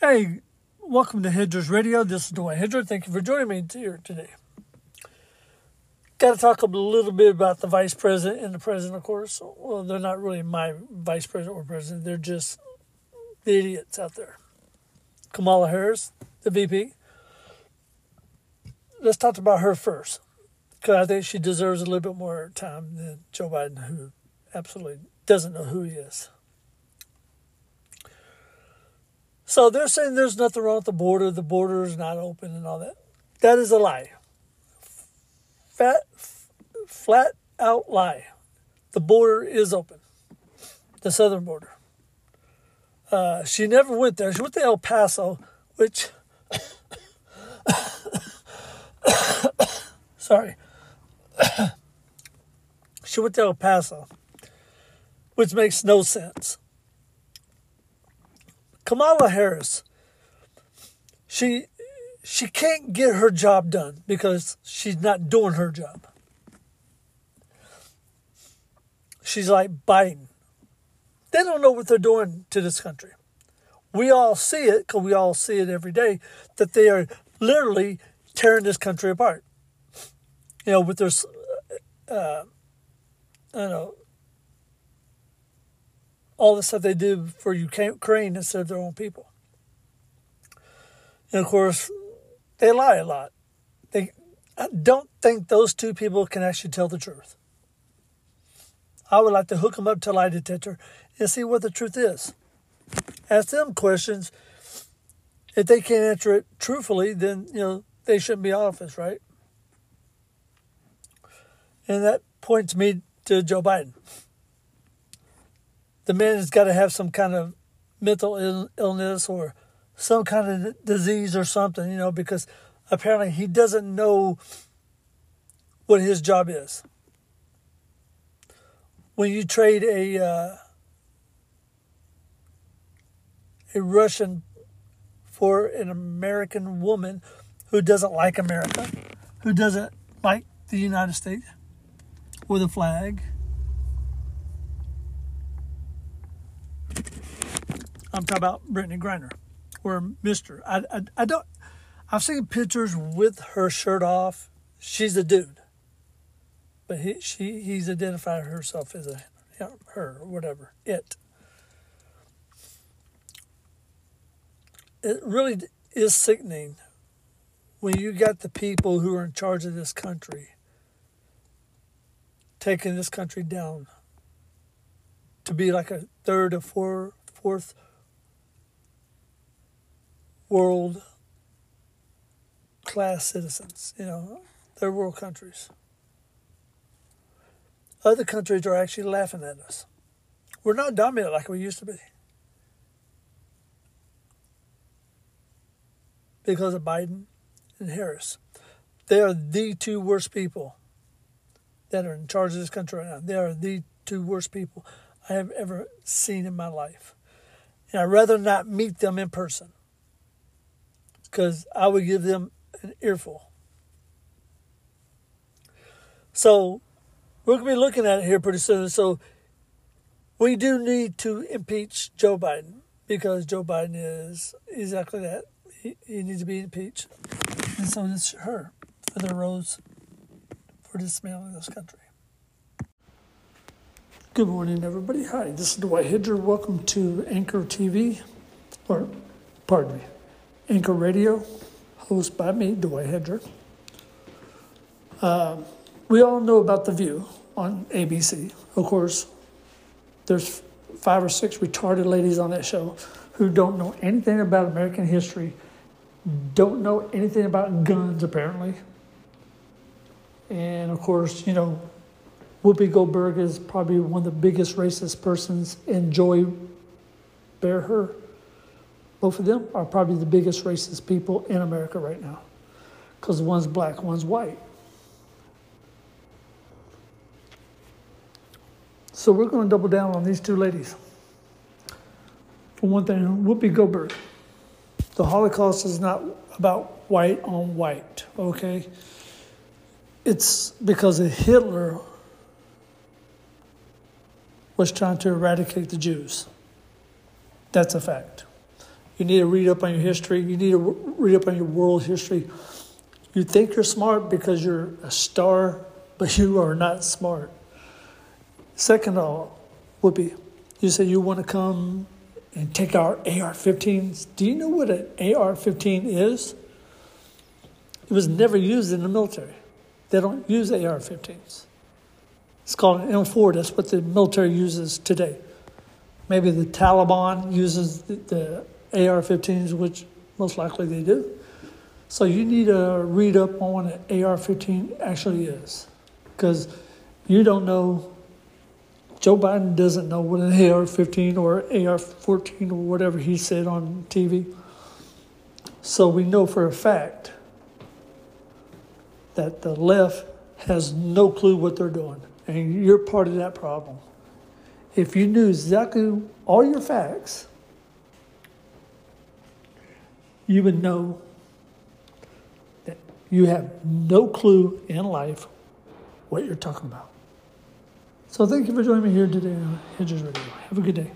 Hey, welcome to Hedger's Radio. This is Dwight Hedger. Thank you for joining me here today. Got to talk a little bit about the vice president and the president, of course. Well, they're not really my vice president or president, they're just the idiots out there. Kamala Harris, the VP. Let's talk about her first, because I think she deserves a little bit more time than Joe Biden, who absolutely doesn't know who he is. So they're saying there's nothing wrong with the border, the border is not open and all that. That is a lie. Fat, flat out lie. The border is open, the southern border. Uh, she never went there. She went to El Paso, which, sorry, she went to El Paso, which makes no sense. Kamala Harris, she she can't get her job done because she's not doing her job. She's like Biden. They don't know what they're doing to this country. We all see it because we all see it every day that they are literally tearing this country apart. You know, with their, uh, I don't know, all the stuff they do for Ukraine instead of their own people. And of course, they lie a lot. They, I don't think those two people can actually tell the truth. I would like to hook them up to lie detector and see what the truth is. Ask them questions. If they can't answer it truthfully, then you know they shouldn't be office, right? And that points me to Joe Biden the man has got to have some kind of mental Ill- illness or some kind of disease or something, you know, because apparently he doesn't know what his job is. When you trade a uh, a Russian for an American woman who doesn't like America, who doesn't like the United States with a flag, I'm talking about Brittney Griner or Mister. I, I, I don't. I've seen pictures with her shirt off. She's a dude, but he she he's identified herself as a her or whatever it. It really is sickening when you got the people who are in charge of this country taking this country down to be like a third or four, fourth world class citizens. You know, they're world countries. Other countries are actually laughing at us. We're not dominant like we used to be. Because of Biden and Harris. They are the two worst people that are in charge of this country right now. They are the two worst people I have ever seen in my life. And I'd rather not meet them in person because I would give them an earful. So we're going to be looking at it here pretty soon. So we do need to impeach Joe Biden because Joe Biden is exactly that. He, he needs to be impeached. And so does her for the rose for dismantling this country. Good morning, everybody. Hi, this is Dwight Hedger. Welcome to Anchor TV, or pardon me, Anchor Radio, hosted by me, Dwight Hedger. Uh, we all know about The View on ABC. Of course, there's five or six retarded ladies on that show who don't know anything about American history, don't know anything about guns, apparently. And of course, you know, Whoopi Goldberg is probably one of the biggest racist persons, and Joy Behar both of them are probably the biggest racist people in America right now because one's black, one's white. So we're going to double down on these two ladies. For one thing, Whoopi Goldberg. The Holocaust is not about white on white, okay? It's because Hitler was trying to eradicate the Jews. That's a fact. You need to read up on your history. You need to read up on your world history. You think you're smart because you're a star, but you are not smart. Second of all, would be you say you want to come and take our AR 15s. Do you know what an AR 15 is? It was never used in the military. They don't use AR 15s. It's called an M4. That's what the military uses today. Maybe the Taliban uses the, the AR 15s, which most likely they do. So you need to read up on what an AR 15 actually is. Because you don't know, Joe Biden doesn't know what an AR 15 or AR 14 or whatever he said on TV. So we know for a fact that the left has no clue what they're doing. And you're part of that problem. If you knew exactly all your facts, you would know that you have no clue in life what you're talking about. So thank you for joining me here today on Hedges Radio. Have a good day.